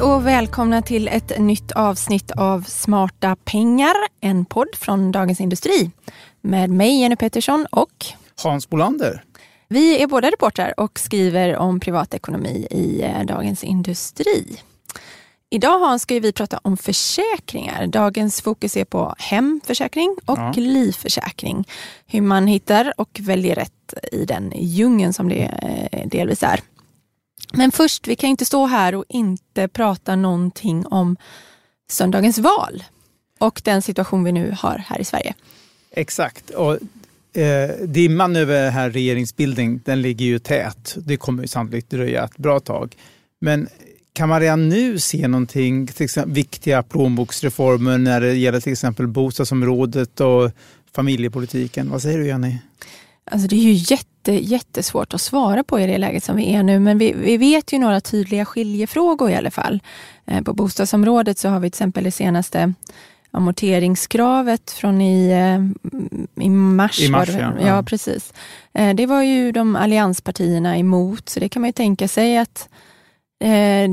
Hej och välkomna till ett nytt avsnitt av Smarta pengar, en podd från Dagens Industri med mig Jenny Pettersson och Hans Bolander. Vi är båda reportrar och skriver om privatekonomi i eh, Dagens Industri. Idag Hans ska vi prata om försäkringar. Dagens fokus är på hemförsäkring och ja. livförsäkring. Hur man hittar och väljer rätt i den djungeln som det eh, delvis är. Men först, vi kan inte stå här och inte prata någonting om söndagens val och den situation vi nu har här i Sverige. Exakt. Och, eh, dimman över den här regeringsbildning, den ligger ju tät. Det kommer ju sannolikt dröja ett bra tag. Men kan man redan nu se någonting, till exempel viktiga plånboksreformer när det gäller till exempel bostadsområdet och familjepolitiken? Vad säger du Jenny? Alltså det är ju jätte, jättesvårt att svara på i det läget som vi är nu, men vi, vi vet ju några tydliga skiljefrågor i alla fall. Eh, på bostadsområdet så har vi till exempel det senaste amorteringskravet från i, eh, i mars. I mars ja. ja. precis. Eh, det var ju de allianspartierna emot, så det kan man ju tänka sig att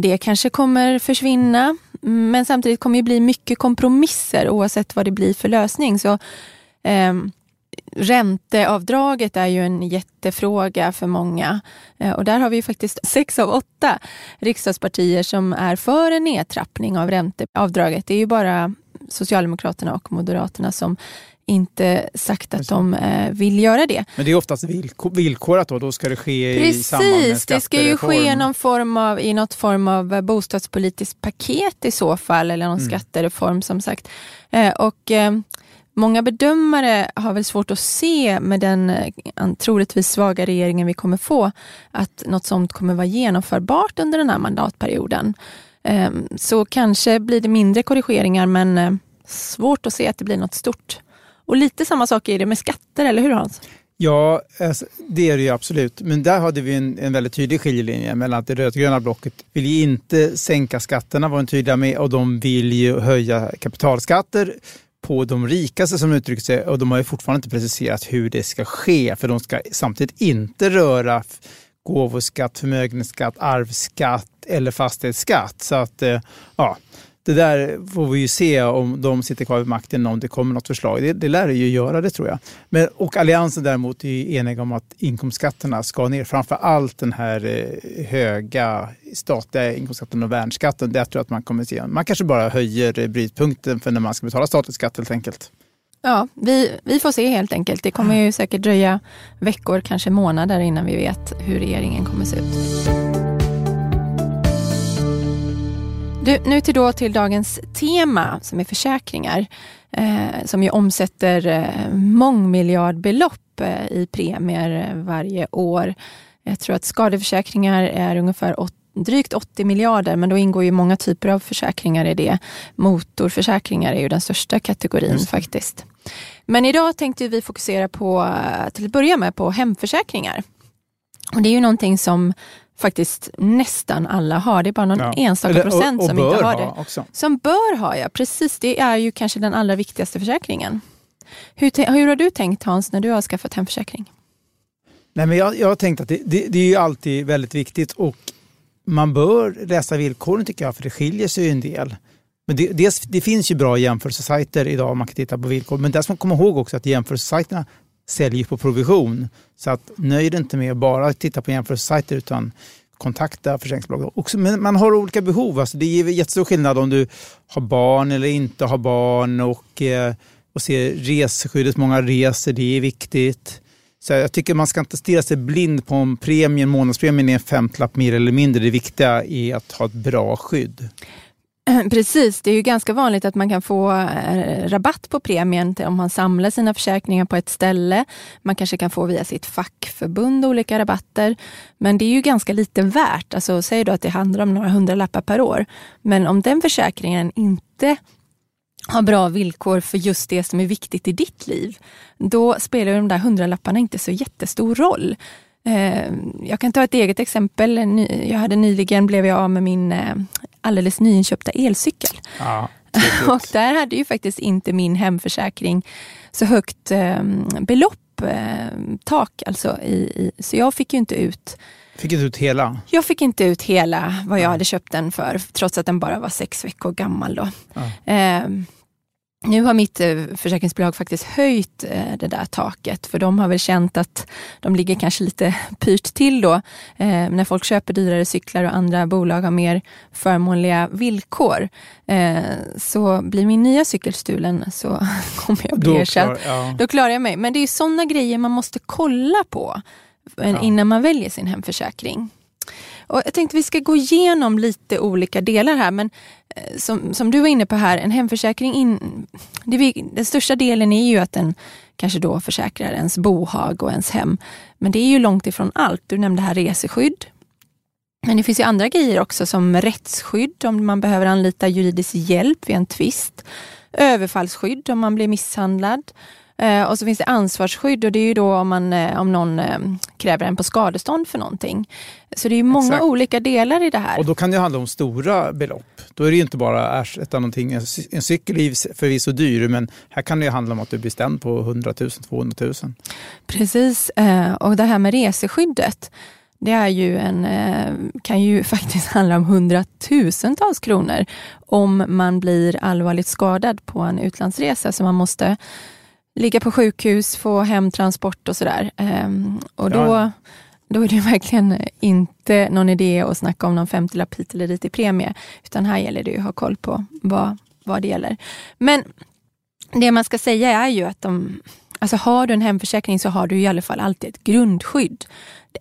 det kanske kommer försvinna. Men samtidigt kommer det bli mycket kompromisser oavsett vad det blir för lösning. Så Ränteavdraget är ju en jättefråga för många eh, och där har vi faktiskt sex av åtta riksdagspartier som är för en nedtrappning av ränteavdraget. Det är ju bara Socialdemokraterna och Moderaterna som inte sagt att de eh, vill göra det. Men det är oftast villkorat då? Då ska det ske Precis, i samband med Precis, det ska ju ske någon form av, i något form av bostadspolitiskt paket i så fall, eller någon mm. skattereform som sagt. Eh, och Många bedömare har väl svårt att se med den eh, troligtvis svaga regeringen vi kommer få att något sånt kommer vara genomförbart under den här mandatperioden. Ehm, så kanske blir det mindre korrigeringar men eh, svårt att se att det blir något stort. Och lite samma sak är det med skatter, eller hur Hans? Ja, alltså, det är det ju absolut. Men där hade vi en, en väldigt tydlig skiljelinje mellan att det rödgröna blocket vill ju inte sänka skatterna, var de tydliga med, och de vill ju höja kapitalskatter på de rikaste som uttrycker sig och de har ju fortfarande inte preciserat hur det ska ske för de ska samtidigt inte röra gåvoskatt, förmögenhetsskatt, arvsskatt eller fastighetsskatt. Så att eh, ja, det där får vi ju se om de sitter kvar vid makten, om det kommer något förslag. Det, det lär det ju göra, det tror jag. Men, och Alliansen däremot är ju eniga om att inkomstskatterna ska ner. Framför allt den här eh, höga statliga inkomstskatten och värnskatten. Det tror jag att man kommer att se. Man kanske bara höjer brytpunkten för när man ska betala statlig skatt helt enkelt. Ja, vi, vi får se helt enkelt. Det kommer ju säkert dröja veckor, kanske månader innan vi vet hur regeringen kommer att se ut. Du, nu till, då till dagens tema som är försäkringar. Eh, som ju omsätter eh, mångmiljardbelopp eh, i premier varje år. Jag tror att skadeförsäkringar är ungefär åt, drygt 80 miljarder, men då ingår ju många typer av försäkringar i det. Motorförsäkringar är ju den största kategorin faktiskt. Men idag tänkte vi fokusera på, till att börja med, på hemförsäkringar. Och det är ju någonting som faktiskt nästan alla har. Det är bara någon ja. enstaka Eller, procent och, och som inte har det. Också. Som bör ha, ja. Precis, det är ju kanske den allra viktigaste försäkringen. Hur, hur har du tänkt Hans, när du har skaffat hemförsäkring? Nej, men jag, jag har tänkt att det, det, det är ju alltid väldigt viktigt och man bör läsa villkoren tycker jag, för det skiljer sig ju en del. Men det, det, det finns ju bra jämförelsesajter idag om man kan titta på villkor. Men det ska man komma ihåg också att jämförelsesajterna säljer på provision. Så att nöj dig inte med att bara titta på jämförelsesajter utan kontakta försäkringsbolag. Också, men man har olika behov. Alltså det är jättestor skillnad om du har barn eller inte har barn och, eh, och ser reseskyddet. Många reser, det är viktigt. Så jag tycker man ska inte stirra sig blind på om premien, månadspremien är en femtlapp mer eller mindre. Det viktiga är att ha ett bra skydd. Precis, det är ju ganska vanligt att man kan få eh, rabatt på premien om man samlar sina försäkringar på ett ställe. Man kanske kan få via sitt fackförbund olika rabatter. Men det är ju ganska lite värt. Alltså, säg då att det handlar om några hundralappar per år. Men om den försäkringen inte har bra villkor för just det som är viktigt i ditt liv, då spelar de där hundralapparna inte så jättestor roll. Eh, jag kan ta ett eget exempel. Jag hade nyligen blev jag av med min eh, alldeles nyinköpta elcykel. Ja, och där hade ju faktiskt inte min hemförsäkring så högt eh, belopp, tak alltså. I, i, så jag fick ju inte ut Fick inte ut hela? Jag fick inte ut hela vad jag ja. hade köpt den för, trots att den bara var sex veckor gammal. Då. Ja. Eh, nu har mitt eh, försäkringsbolag faktiskt höjt eh, det där taket, för de har väl känt att de ligger kanske lite pyrt till då. Eh, när folk köper dyrare cyklar och andra bolag har mer förmånliga villkor. Så blir min nya cykel stulen så kommer jag bli ersatt. Ja. Då klarar jag mig. Men det är sådana grejer man måste kolla på innan man väljer sin hemförsäkring. Och jag tänkte vi ska gå igenom lite olika delar här, men eh, som, som du var inne på här, en hemförsäkring, in, det, den största delen är ju att den kanske då försäkrar ens bohag och ens hem. Men det är ju långt ifrån allt. Du nämnde här reseskydd. Men det finns ju andra grejer också som rättsskydd om man behöver anlita juridisk hjälp vid en tvist. Överfallsskydd om man blir misshandlad. Eh, och så finns det ansvarsskydd och det är ju då om, man, eh, om någon eh, kräver en på skadestånd för någonting. Så det är många Exakt. olika delar i det här. Och då kan det handla om stora belopp. Då är det inte bara ersätta någonting. En cykel är förvisso dyr men här kan det handla om att du blir stämd på 100 000, 200 000. Precis, och det här med reseskyddet det är ju en, kan ju faktiskt handla om hundratusentals kronor om man blir allvarligt skadad på en utlandsresa. Så man måste ligga på sjukhus, få hemtransport och sådär. Um, och då, ja. då är det verkligen inte någon idé att snacka om någon 50-lapp hit eller dit i premie, utan här gäller det att ha koll på vad, vad det gäller. Men det man ska säga är ju att de, alltså har du en hemförsäkring så har du i alla fall alltid ett grundskydd.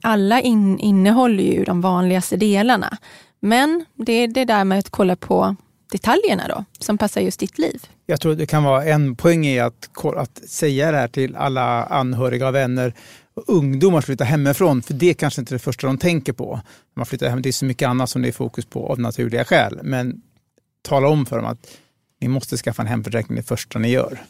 Alla in, innehåller ju de vanligaste delarna. Men det är det där med att kolla på detaljerna då, som passar just ditt liv. Jag tror det kan vara en poäng i att, att säga det här till alla anhöriga och vänner ungdomar flyttar hemifrån, för det är kanske inte är det första de tänker på. Man flyttar hem, det är så mycket annat som det är fokus på av naturliga skäl. Men tala om för dem att ni måste skaffa en hemförsäkring det första ni gör.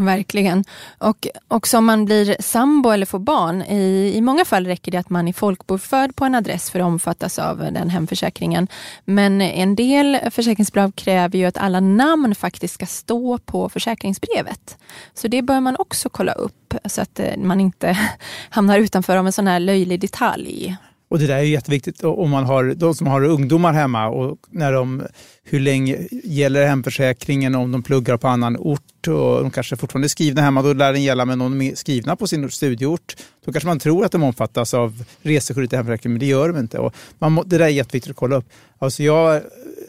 Verkligen. Och också om man blir sambo eller får barn, i, i många fall räcker det att man är folkbokförd på en adress för att omfattas av den hemförsäkringen. Men en del försäkringsbolag kräver ju att alla namn faktiskt ska stå på försäkringsbrevet. Så det bör man också kolla upp så att eh, man inte hamnar utanför av en sån här löjlig detalj. Och det där är jätteviktigt om man har de som har ungdomar hemma och när de, hur länge gäller hemförsäkringen om de pluggar på annan ort och de kanske fortfarande är skrivna hemma, då lär den gälla Men om de är skrivna på sin studieort. Då kanske man tror att de omfattas av reseskyddet i hemförsäkringen, men det gör de inte. Och man, det där är jätteviktigt att kolla upp. Alltså jag,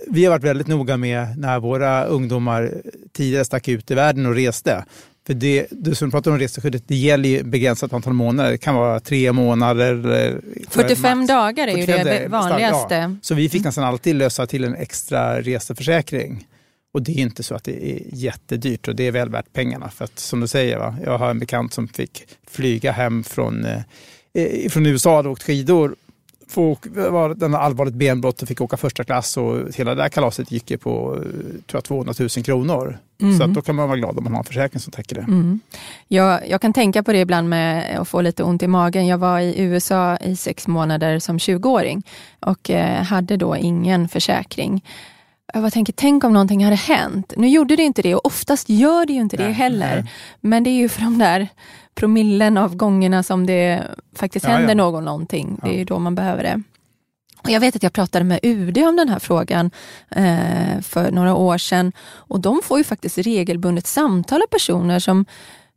vi har varit väldigt noga med när våra ungdomar tidigare stack ut i världen och reste. För det, du som pratar om reseskyddet, det gäller ju begränsat antal månader. Det kan vara tre månader. 45 max. dagar är 45 ju det vanligaste. Ja. Så vi fick nästan alltid lösa till en extra reseförsäkring. Och det är inte så att det är jättedyrt och det är väl värt pengarna. För att som du säger, va? jag har en bekant som fick flyga hem från, eh, från USA och åkt skidor var den allvarligt benbrott och fick åka första klass och hela det där kalaset gick ju på tror jag, 200 000 kronor. Mm. Så att då kan man vara glad om man har en försäkring som täcker det. Mm. Jag, jag kan tänka på det ibland med att få lite ont i magen. Jag var i USA i sex månader som 20-åring och eh, hade då ingen försäkring. Jag bara tänker, tänk om någonting hade hänt. Nu gjorde det inte det och oftast gör det ju inte nej, det heller. Nej. Men det är ju för de där promillen av gångerna som det faktiskt ja, händer ja. någon någonting. Det är då man behöver det. Och jag vet att jag pratade med UD om den här frågan eh, för några år sedan och de får ju faktiskt regelbundet samtal av personer som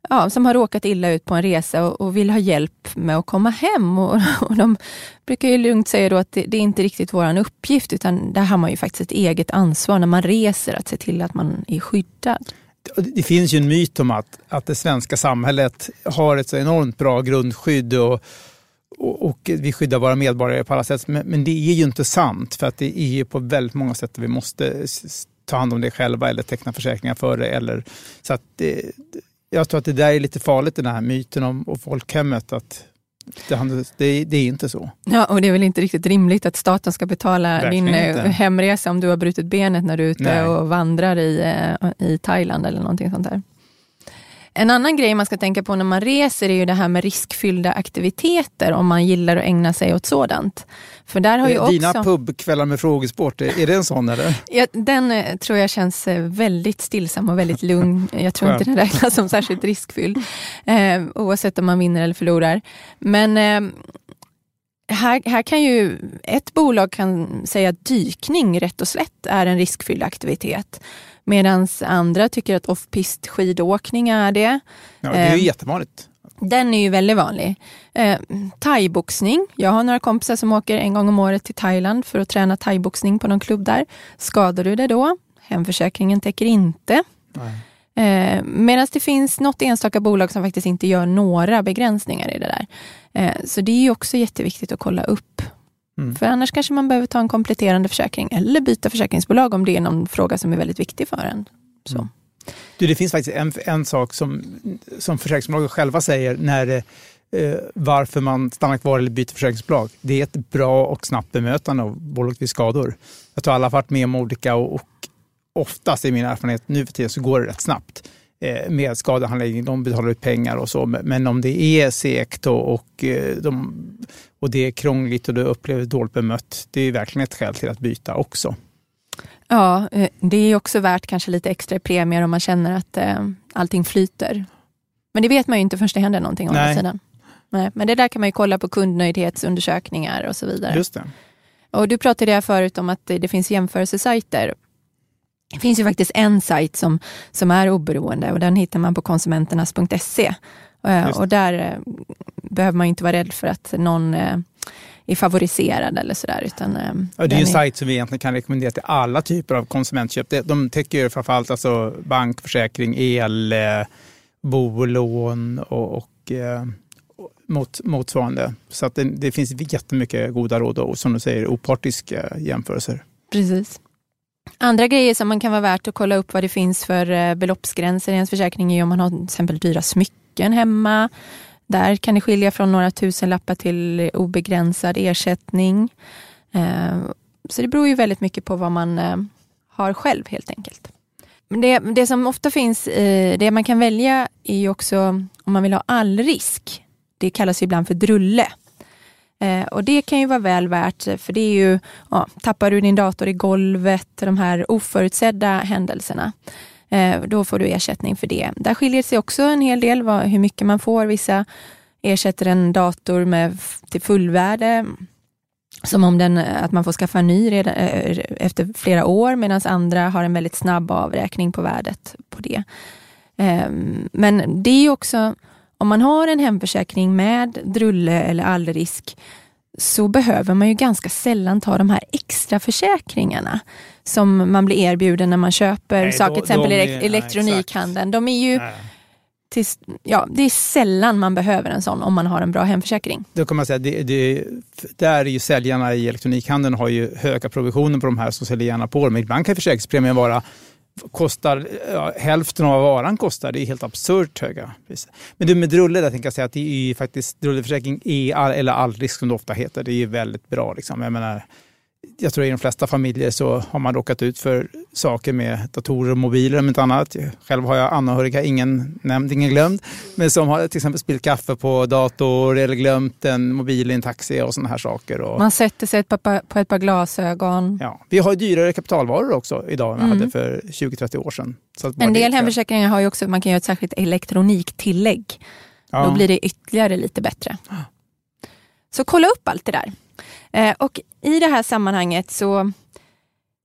ja, som har råkat illa ut på en resa och, och vill ha hjälp med att komma hem. Och, och de brukar ju lugnt säga då att det, det är inte riktigt vår uppgift utan där har man ju faktiskt ett eget ansvar när man reser att se till att man är skyddad. Det finns ju en myt om att, att det svenska samhället har ett så enormt bra grundskydd och, och, och vi skyddar våra medborgare på alla sätt. Men, men, det är ju inte sant för att det är på väldigt många sätt vi måste ta hand om det själva eller teckna försäkringar för det. Eller, så att det, jag tror att det där är lite farligt, den här myten om, om folkhemmet. Att det, det, är inte så. Ja, och det är väl inte riktigt rimligt att staten ska betala Verkligen din inte. Eh, hemresa om du har brutit benet när du är ute Nej. och vandrar i, eh, i Thailand eller någonting sånt där. En annan grej man ska tänka på när man reser är ju det här med riskfyllda aktiviteter om man gillar att ägna sig åt sådant. För där har ju också... Dina pubkvällar med frågesport, är det en sån eller? Ja, den eh, tror jag känns eh, väldigt stillsam och väldigt lugn. Jag tror inte den räknas som särskilt riskfylld. Eh, oavsett om man vinner eller förlorar. Men eh, här, här kan ju ett bolag kan säga att dykning rätt och slätt är en riskfylld aktivitet. Medan andra tycker att off-pist skidåkning är det. Ja, det är ju Eh, jättevanligt. Den är ju väldigt vanlig. Eh, thaiboxning. Jag har några kompisar som åker en gång om året till Thailand för att träna thaiboxning på någon klubb där. Skadar du dig då? Hemförsäkringen täcker inte. Eh, Medan det finns något enstaka bolag som faktiskt inte gör några begränsningar i det där. Eh, så det är ju också jätteviktigt att kolla upp. Mm. För annars kanske man behöver ta en kompletterande försäkring eller byta försäkringsbolag om det är någon fråga som är väldigt viktig för en. Så. Mm. Du, det finns faktiskt en, en sak som, som försäkringsbolagen själva säger när eh, varför man stannar kvar eller byter försäkringsbolag. Det är ett bra och snabbt bemötande av bolaget vid skador. Jag tror alla har varit med om olika och, och oftast i min erfarenhet nu för tiden så går det rätt snabbt med skadehandläggning. De betalar ut pengar och så. Men om det är segt och, och, eh, de, och det är krångligt och du upplever dåligt bemött, det är verkligen ett skäl till att byta också. Ja, eh, det är också värt kanske lite extra premier om man känner att eh, allting flyter. Men det vet man ju inte förrän det händer någonting å andra sidan. Nej, men det där kan man ju kolla på kundnöjdhetsundersökningar och så vidare. Just det. Och du pratade här förut om att det finns jämförelsesajter. Det finns ju faktiskt en sajt som, som är oberoende och den hittar man på konsumenternas.se. Eh. Och där eh, behöver man inte vara rädd för att någon eh, är favoriserad eller sådär. Utan, Ja, det är ju en sajt som vi egentligen kan rekommendera till alla typer av konsumentköp. De täcker ju framförallt alltså bank, försäkring, el, bolån och, och mot, motsvarande. Så att det, det finns jättemycket goda råd och som du säger opartiska jämförelser. Precis. Andra grejer som man kan vara värt att kolla upp vad det finns för eh, beloppsgränser i ens försäkring är om man har till exempel dyra smycken hemma. Där kan det skilja från några tusenlappar till obegränsad ersättning. Eh, så det beror ju väldigt mycket på vad man eh, har själv helt enkelt. Men det, det som ofta finns, det man kan välja är ju också om man vill ha all risk. Det kallas ibland för drulle. Eh, och det kan ju vara väl värt, för det är ju, ja, tappar du din dator i golvet, de här oförutsedda händelserna, eh, då får du ersättning för det. Där skiljer det sig också en hel del vad, hur mycket man får. Vissa ersätter en dator med, till fullvärde, som om den, eh, att man får skaffa en ny redan, eh, efter flera år, medan andra har en väldigt snabb avräkning på värdet på det. Ehm, men det är ju också, om man har en hemförsäkring med drulle eller allrisk så behöver man ju ganska sällan ta de här extra försäkringarna som man blir erbjuden när man köper Nej, saker, då- till exempel i är- elek- nej, elektronikhandeln. De är ju Nej. till, ja, det är sällan man behöver en sån om man har en bra hemförsäkring. Då kan man säga det, det, där är ju säljarna i elektronikhandeln har ju höga provisioner på de här som säljer gärna på dem. Men ibland kan försäkringspremien vara kostar ja, hälften av vad varan kostar. Det är helt absurt höga priser. Men du med drulle, där tänker jag säga att det är ju faktiskt drulleförsäkring är all, eller allrisk som det ofta heter. Det är ju väldigt bra. Liksom. Jag menar, jag tror i de flesta familjer så har man råkat ut för saker med datorer och mobiler om inte annat. Själv har jag anhöriga, ingen nämnd, ingen glömd, men som har till exempel spillt kaffe på dator eller glömt en mobil i en taxi och sådana här saker. Och, Man sätter sig på ett par glasögon. ja. Vi har dyrare kapitalvaror också idag än vi Mm. hade för 20-30 år sedan. En del hemförsäkringar har ju också, man kan göra ett särskilt elektroniktillägg. Ja. Då blir det ytterligare lite bättre. Så kolla upp allt det där. Eh, och i det här sammanhanget så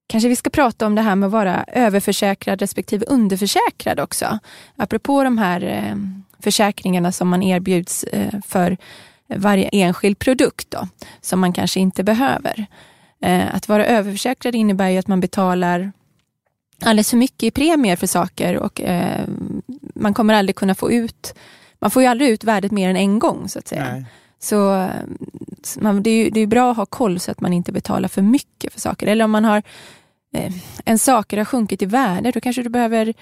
kanske vi ska prata om det här med att vara överförsäkrad respektive underförsäkrad också. Apropå de här eh, försäkringarna som man erbjuds eh, för varje enskild produkt då, som man kanske inte behöver. Eh, att vara överförsäkrad innebär ju att man betalar alldeles för mycket i premier för saker och man kommer aldrig kunna få ut, man får ju aldrig ut värdet mer än en gång så att säga. Nej. Så man, det, är ju, det är bra att ha koll så att man inte betalar för mycket för saker. Eller om man har eh, en saker har sjunkit i värde, då kanske du behöver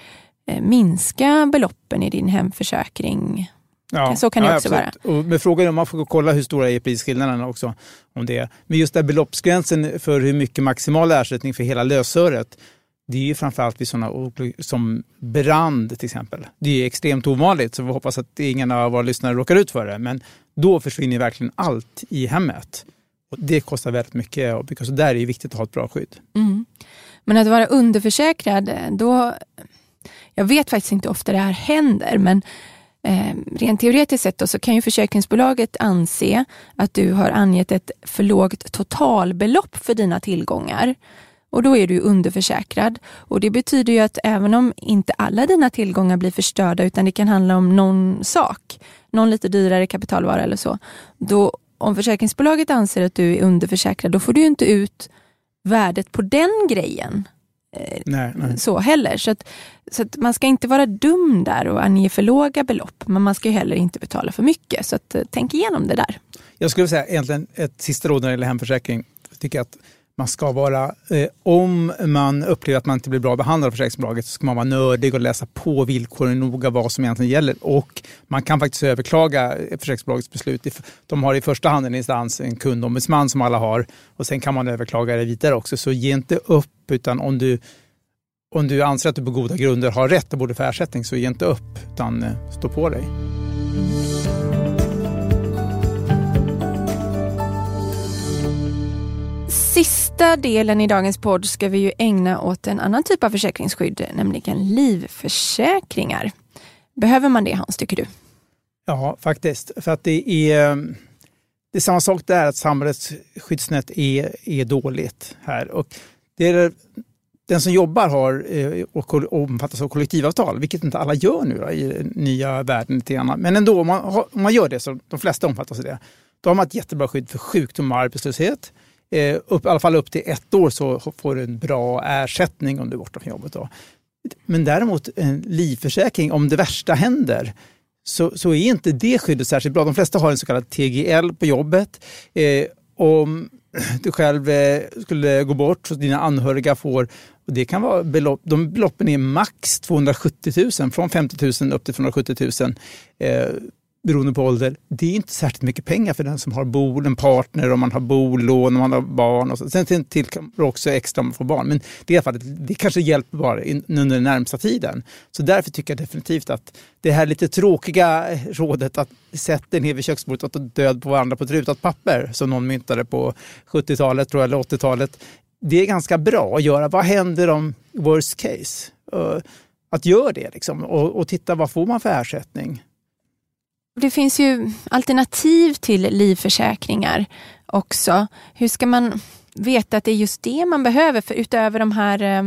eh, minska beloppen i din hemförsäkring. Ja, Så kan det ja, också absolut. Och med frågan är om man får kolla hur stora är prisskillnaderna också. Om det. Men just där beloppsgränsen för hur mycket maximal ersättning för hela lösöret, det är ju framförallt vid sådana som brand till exempel. Det är ju extremt ovanligt så vi hoppas att ingen av våra lyssnare råkar ut för det. Men då försvinner verkligen allt i hemmet. Och det kostar väldigt mycket och så där är det viktigt att ha ett bra skydd. Mm. Men att vara underförsäkrad, eh, då... Jag vet faktiskt inte ofta det här händer, men Eh, rent teoretiskt sett då, så kan ju försäkringsbolaget anse att du har angett ett för lågt totalbelopp för dina tillgångar. Och då är du underförsäkrad. Och det betyder ju att även om inte alla dina tillgångar blir förstörda utan det kan handla om någon sak, någon lite dyrare kapitalvara eller så. Då, om försäkringsbolaget anser att du är underförsäkrad, då får du inte ut värdet på den grejen Eh, nej, nej. så heller. Så, att, så att man ska inte vara dum där och ange för låga belopp, men man ska heller inte betala för mycket. Så att, eh, tänk igenom det där. Jag skulle säga egentligen ett sista råd när det gäller hemförsäkring. Jag tycker att man ska vara, eh, om man upplever att man inte blir bra behandlad av försäkringsbolaget så ska man vara nördig och läsa på villkoren noga vad som egentligen gäller. Och man kan faktiskt överklaga försäkringsbolagets beslut. De har i första hand en instans, en kundombudsman som alla har och sen kan man överklaga det vidare också. Så ge inte upp utan om du, om du anser att du på goda grunder har rätt och borde få ersättning så ge inte upp utan eh, stå på dig. Sista delen i dagens podd ska vi ju ägna åt en annan typ av försäkringsskydd, nämligen livförsäkringar. Behöver man det Hans, tycker du? Ja, faktiskt. För att det är, eh, det är samma sak där, att samhällets skyddsnät är, är dåligt här. Och det är, den som jobbar har eh, och omfattas av kollektivavtal, vilket inte alla gör nu då, i nya världen. Lite grann. Men ändå, om man, om man gör det, så de flesta omfattas av det, då har man ett jättebra skydd för sjukdom och arbetslöshet. Eh, upp, I alla fall upp till ett år så får du en bra ersättning om du är borta från jobbet. Då. Men däremot en livförsäkring, om det värsta händer, så, så är inte det skyddet särskilt bra. De flesta har en så kallad TGL på jobbet. Eh, om du själv eh, skulle gå bort så dina anhöriga får, och det kan vara belopp, de beloppen är max 270 000, från 50 000 upp till 270 000. Eh, beroende på ålder, det är inte särskilt mycket pengar för den som har bol, en partner, om man har bolån, om man har barn. Och så. Sen tillkommer också extra om man får barn. Men det, är fall, det kanske hjälper bara under den närmsta tiden. Så därför tycker jag definitivt att det här lite tråkiga eh, rådet att sätta ner vid köksbordet och ta död på varandra på ett rutat papper, som någon myntade på 70-talet tror jag, eller 80-talet. Det är ganska bra att göra. Vad händer om worst case? Eh, att göra det liksom, och, och titta vad får man för ersättning. Det finns ju alternativ till livförsäkringar också. Hur ska man veta att det är just det man behöver? För utöver de här eh,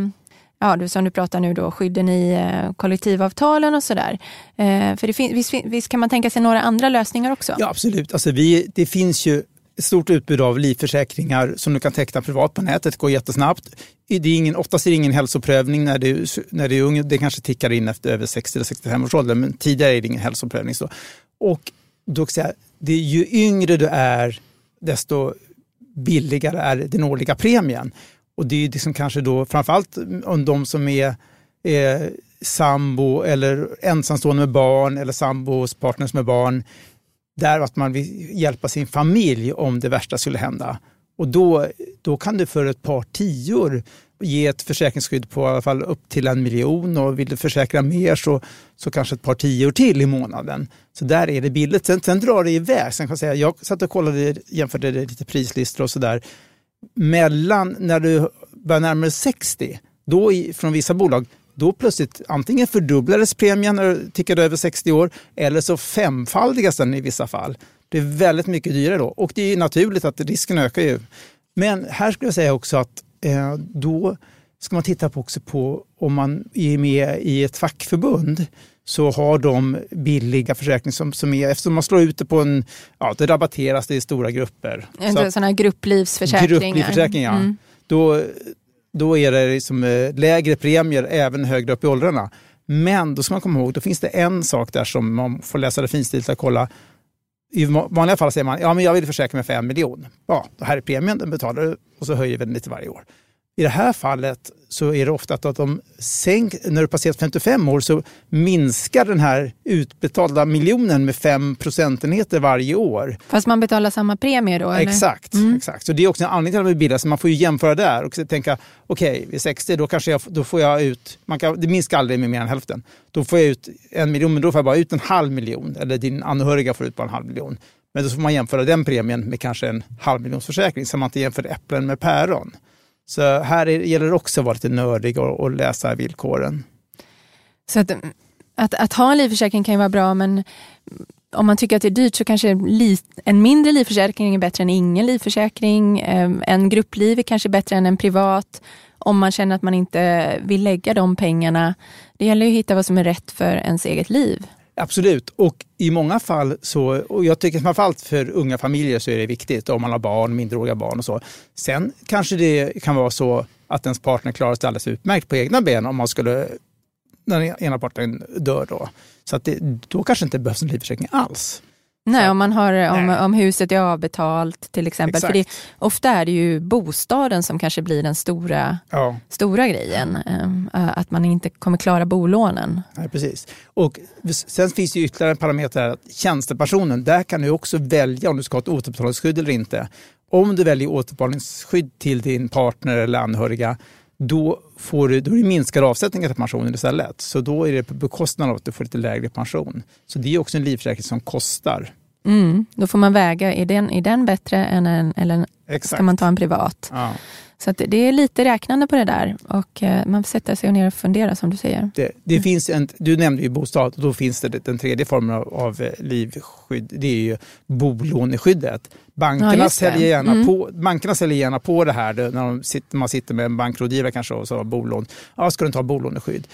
ja, som du pratar nu då, skydden i eh, kollektivavtalen och sådär. Eh, för det fin- visst, visst, kan man tänka sig några andra lösningar också? Ja, absolut. Alltså vi, det finns ju ett stort utbud av livförsäkringar som du kan teckna privat på nätet. Det går jättesnabbt. Det är ingen, oftast är det ingen hälsoprövning när du, när du är ung. Det kanske tickar in efter över 60 eller 65 års ålder, men tidigare är det ingen hälsoprövning. Så. Och då kan jag, det är ju yngre du är, desto billigare är den årliga premien. Och det är liksom kanske då framförallt om de som är, är sambo eller ensamstående med barn eller sambos partners med barn. Där att man vill hjälpa sin familj om det värsta skulle hända. Och då, då kan du för ett par tior ge ett försäkringsskydd på i alla fall upp till en miljon och vill du försäkra mer så, så kanske ett par tior till i månaden. Så där är det billigt. Sen, sen drar det iväg. Sen kan jag, säga, jag satt och kollade, jämförde lite prislistor och sådär. Mellan när du börjar närma dig 60, då i, från vissa bolag, då plötsligt antingen fördubblades premien eh, när du tickade över 60 år eller så femfaldigas den i vissa fall. Det är väldigt mycket dyrare då och det är naturligt att risken ökar ju. Men här skulle jag säga också att då ska man titta på också på om man är med i ett fackförbund så har de billiga försäkringar som, som är, eftersom man slår ut det på en, ja det rabatteras, det i stora grupper. Sådana här grupplivsförsäkringar. Grupplivförsäkringar, mm. då, då är det liksom eh, lägre premier även högre upp i åldrarna. Men då ska man komma ihåg, då finns det en sak där som man får läsa det finstilt och kolla. I vanliga fall säger man, ja men jag vill försäkra mig för en miljon. Ja, det här är premien, den betalar du och så höjer vi den lite varje år. I det här fallet så är det ofta att de sänk, när du passerat 55 år så minskar den här utbetalda miljonen med 5 procentenheter varje år. Fast man betalar samma premie då? Eller? Exakt. Mm. exakt. Så det är också en anledning till att de är billiga. Så man får ju jämföra där och tänka, okej, okay, vid 60 då kanske jag, då får jag ut, man kan, det minskar aldrig med mer än hälften. Då får jag ut en miljon, men då får jag bara ut en halv miljon. Eller din anhöriga får ut bara en halv miljon. Men då får man jämföra den premien med kanske en halv miljonsförsäkring så man inte jämför äpplen med päron. Så här gäller det också att vara lite nördig och, och läsa villkoren. Så att, att, att ha en livförsäkring kan ju vara bra men om man tycker att det är dyrt så kanske en mindre livförsäkring är bättre än ingen livförsäkring. Ehm, en gruppliv är kanske bättre än en privat. Om man känner att man inte vill lägga de pengarna. Det gäller att hitta vad som är rätt för ens eget liv. Absolut, och i många fall så, och jag tycker framförallt för unga familjer så är det viktigt om man har barn, mindreåriga barn och så. Sen kanske det kan vara så att ens partner klarar sig alldeles utmärkt på egna ben om man skulle, när den ena parten dör då. Så att det, då kanske inte behövs en livförsäkring alls. Nej, om, man har, om, om huset är avbetalt till exempel. Exakt. För det, ofta är det ju bostaden som kanske blir den stora, ja. stora grejen. Äh, att man inte kommer klara bolånen. Nej, precis. Och sen finns det ytterligare en parameter här. Tjänstepensionen, där kan du också välja om du ska ha ett återbetalningsskydd eller inte. Om du väljer återbetalningsskydd till din partner eller anhöriga då, får du, då är det minskade avsättningar till pensionen istället. Så då är det på bekostnad av att du får lite lägre pension. Så det är också en livförsäkring som kostar. Mm, då får man väga, är den, är den bättre än en, eller Exakt. ska man ta en privat? Ja. Så det är lite räknande på det där och eh, man får sätta sig ner och fundera som du säger. Det, det mm. finns en, du nämnde ju bostad och då finns det den tredje formen av, av eh, livskydd. Det är ju bolåneskyddet. Bankerna, ja, säljer gärna mm. på, bankerna säljer gärna på det här när de sitter, man sitter med en bankrådgivare kanske och så har bolån. Ja, ska du inte ha bolåneskydd?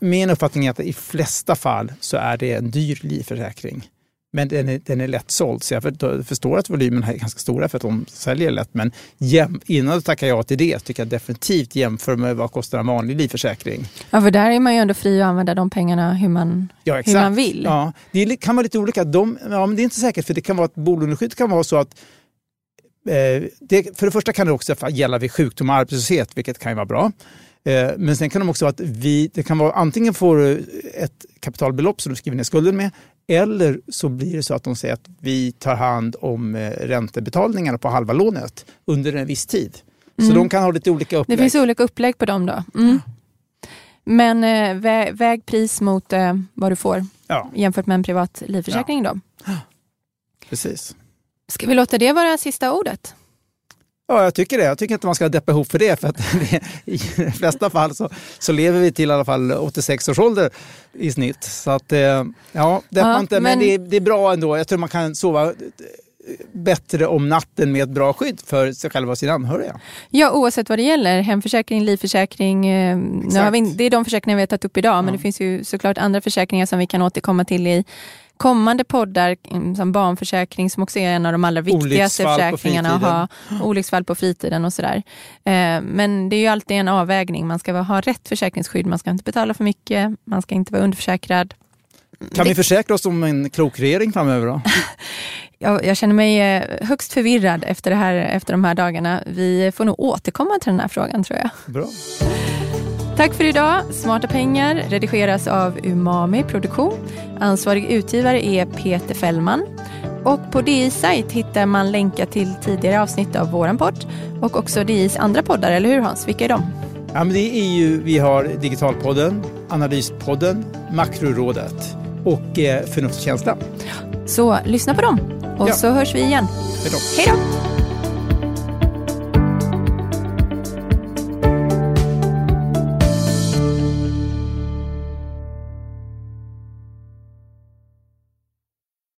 Min uppfattning är att i flesta fall så är det en dyr livförsäkring. Men den är, den är lätt såld, så jag förstår att volymerna är ganska stora för att de säljer lätt. Men jäm, innan du tackar ja till det tycker jag definitivt jämför med vad kostar en vanlig livförsäkring. Ja, för där är man ju ändå fri att använda de pengarna hur man, ja, hur man vill. Ja, det kan vara lite olika. De, ja, men det är inte säkert, för det kan vara att bolåneskydd kan vara så att eh, det, för det första kan det också gälla vid sjukdom och arbetslöshet, vilket kan ju vara bra. Eh, men sen kan de också vara att vi, det kan vara antingen får du ett kapitalbelopp som du skriver ner skulden med eller så blir det så att de säger att vi tar hand om eh, räntebetalningarna på halva lånet under en viss tid. Mm. Så de kan ha lite olika upplägg. Det finns olika upplägg på dem då. Mm. Men eh, vä väg pris mot eh, vad du får ja. jämfört med en privat livförsäkring ja. då. Precis. Ska vi låta det vara sista ordet? Ja, jag tycker det. Jag tycker inte man ska deppa ihop för det. För att I de flesta fall så, så lever vi till i alla fall 86 års ålder i snitt. Så att, eh, ja, deppa ja, inte. Men, men det, är, det är bra ändå. Jag tror man kan sova bättre om natten med ett bra skydd för sig själva och sina anhöriga. Ja, oavsett vad det gäller. Hemförsäkring, livförsäkring. Eh, nu har vi, det är de försäkringar vi har tagit upp idag, ja. men det finns ju såklart andra försäkringar som vi kan återkomma till i kommande poddar mm, som barnförsäkring som också är en av de allra viktigaste försäkringarna att ha. Olycksfall på fritiden och sådär. Eh, men det är ju alltid en avvägning. Man ska ha rätt försäkringsskydd, man ska inte betala för mycket, man ska inte vara underförsäkrad. Kan vi försäkra oss om en klok regering framöver då? jag, jag, känner mig eh, högst förvirrad efter, det här, efter de här dagarna. Vi får nog återkomma till den här frågan tror jag. Bra. Tack för idag. Smarta pengar redigeras av Umami Produktion. Ansvarig utgivare är Peter Fällman. Och på DIs sajt hittar man länkar till tidigare avsnitt av våran podd och också DIs andra poddar, eller hur Hans? Vilka är de? Ja, men det är ju, vi har Digitalpodden, Analyspodden, Makrorådet och eh, Förnuftskänsla. Så lyssna på dem och ja. så hörs vi igen. Hej då.